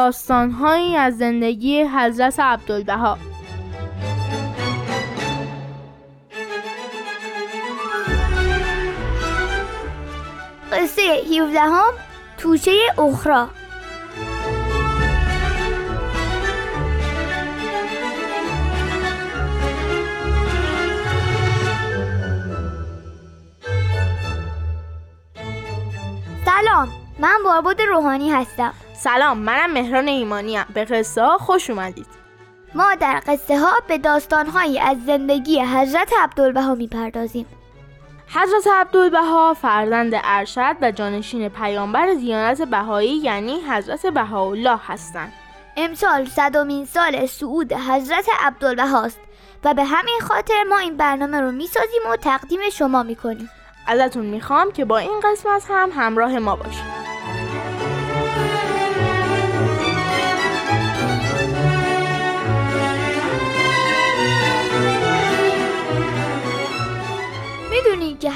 داستانهایی از زندگی حضرت عبدالبها. قصه 17 هم توشه اخرا سلام من باربود روحانی هستم. سلام منم مهران ایمانیم به قصه ها خوش اومدید. ما در قصه ها به داستانهایی از زندگی حضرت عبدالبها می‌پردازیم. حضرت عبدالبها فرزند ارشد و جانشین پیامبر دیانت بهایی یعنی حضرت بهاءالله هستند. امسال صدومین سال صعود حضرت عبدالبهاست و به همین خاطر ما این برنامه رو می‌سازیم و تقدیم شما می‌کنیم. ازتون می‌خوام که با این قسمت هم همراه ما باشید.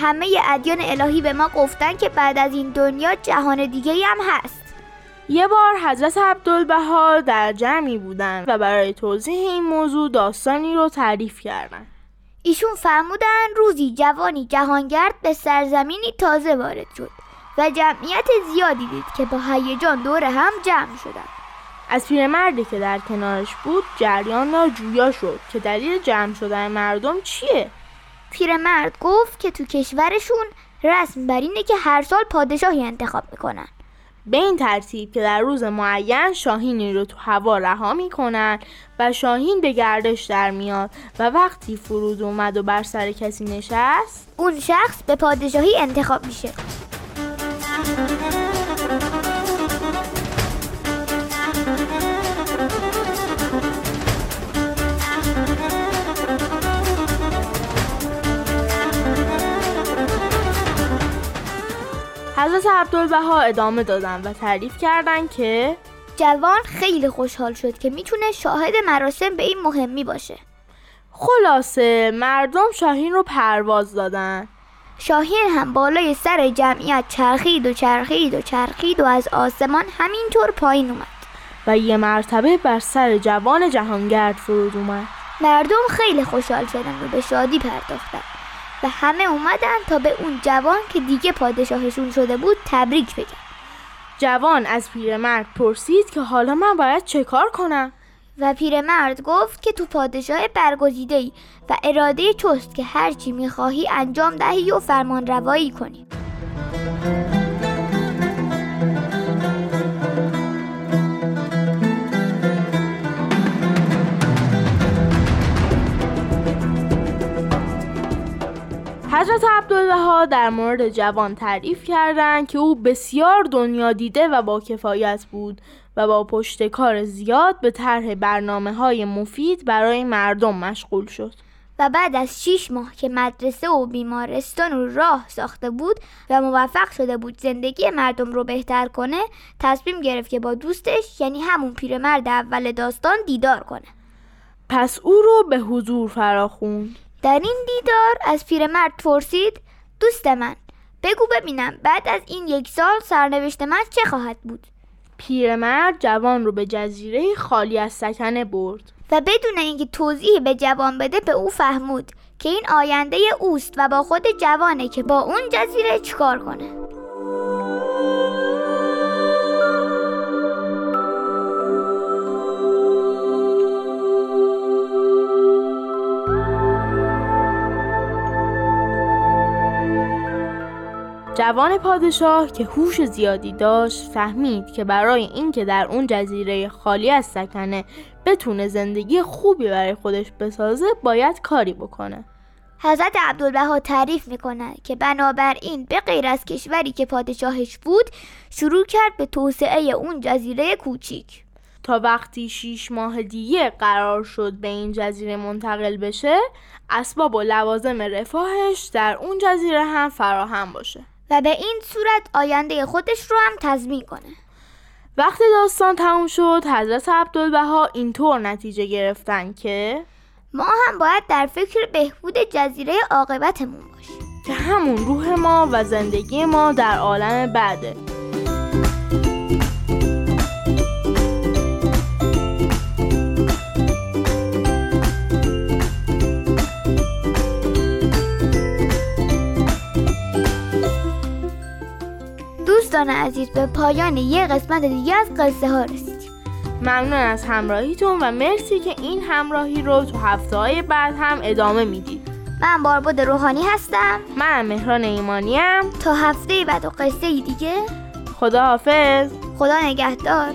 همه ادیان الهی به ما گفتن که بعد از این دنیا جهان دیگه هم هست. یه بار حضرت عبدالبها در جمعی بودن و برای توضیح این موضوع داستانی رو تعریف کردن. ایشون فرمودن روزی جوانی جهانگرد به سرزمینی تازه وارد شد و جمعیت زیادی دید که با هیجان دور هم جمع شدن. از پیرمردی که در کنارش بود جریان را جویا شد که دلیل جمع شدن مردم چیه؟ پیرمرد گفت که تو کشورشون رسم بر اینه که هر سال پادشاهی انتخاب می‌کنن. به این ترتیب که در روز معین شاهینی رو تو هوا رها می‌کنن و شاهین به گردش در میاد و وقتی فرود اومد و بر سر کسی نشست اون شخص به پادشاهی انتخاب میشه. حضرت عبدالبها ادامه دادن و تعریف کردن که جوان خیلی خوشحال شد که می‌تونه شاهد مراسم به این مهمی باشه. خلاصه مردم شاهین رو پرواز دادن. شاهین هم بالای سر جمعیت چرخید و چرخید و چرخید و از آسمان همینطور پایین اومد. و یه مرتبه بر سر جوان جهانگرد فرود اومد. مردم خیلی خوشحال شدن و به شادی پرداختن. و همه اومدن تا به اون جوان که دیگه پادشاهشون شده بود تبریک بگن. جوان از پیرمرد پرسید که حالا من باید چه کار کنم؟ و پیرمرد گفت که تو پادشاه برگزیده ای و اراده توست که هرچی می‌خواهی انجام دهی و فرمان روایی کنی. حضرت عبدالبها در مورد جوان تعریف کردند که او بسیار دنیا دیده و با کفایت بود و با پشتکار زیاد به طرح برنامه های مفید برای مردم مشغول شد. و بعد از شیش ماه که مدرسه و بیمارستان و راه ساخته بود و موفق شده بود زندگی مردم رو بهتر کنه تصمیم گرفت که با دوستش یعنی همون پیرمرد اول داستان دیدار کنه. پس او رو به حضور فراخوند. در این دیدار از پیرمرد پرسید دوست من بگو ببینم بعد از این یک سال سرنوشت من چه خواهد بود؟ پیرمرد جوان رو به جزیره خالی از سکنه برد. و بدون اینکه توضیحی به جوان بده به او فهمود که این آینده اوست و با خود جوانه که با اون جزیره چیکار کنه. جوان پادشاه که هوش زیادی داشت فهمید که برای اینکه در اون جزیره خالی از سکنه بتونه زندگی خوبی برای خودش بسازه باید کاری بکنه. حضرت عبدالبها تعریف می‌کنند که بنابراین به غیر از کشوری که پادشاهش بود شروع کرد به توسعه اون جزیره کوچیک. تا وقتی شیش ماه دیگه قرار شد به این جزیره منتقل بشه اسباب و لوازم رفاهش در اون جزیره هم فراهم باشه. و به این صورت آینده خودش رو هم تضمین کنه. وقتی داستان تموم شد حضرت عبدالبها اینطور نتیجه گرفتن که ما هم باید در فکر بهبود جزیره عاقبتمون باشیم. که همون روح ما و زندگی ما در عالم بعده. دوستان عزیز به پایان یه قسمت دیگه از قصه ها رسیدیم. ممنون از همراهیتون و مرسی که این همراهی رو تو هفته های بعد هم ادامه می‌دید. من باربود روحانی هستم. من مهران ایمانیم. تا هفته بعد و قصه دیگه. خدا حافظ خدا نگهدار.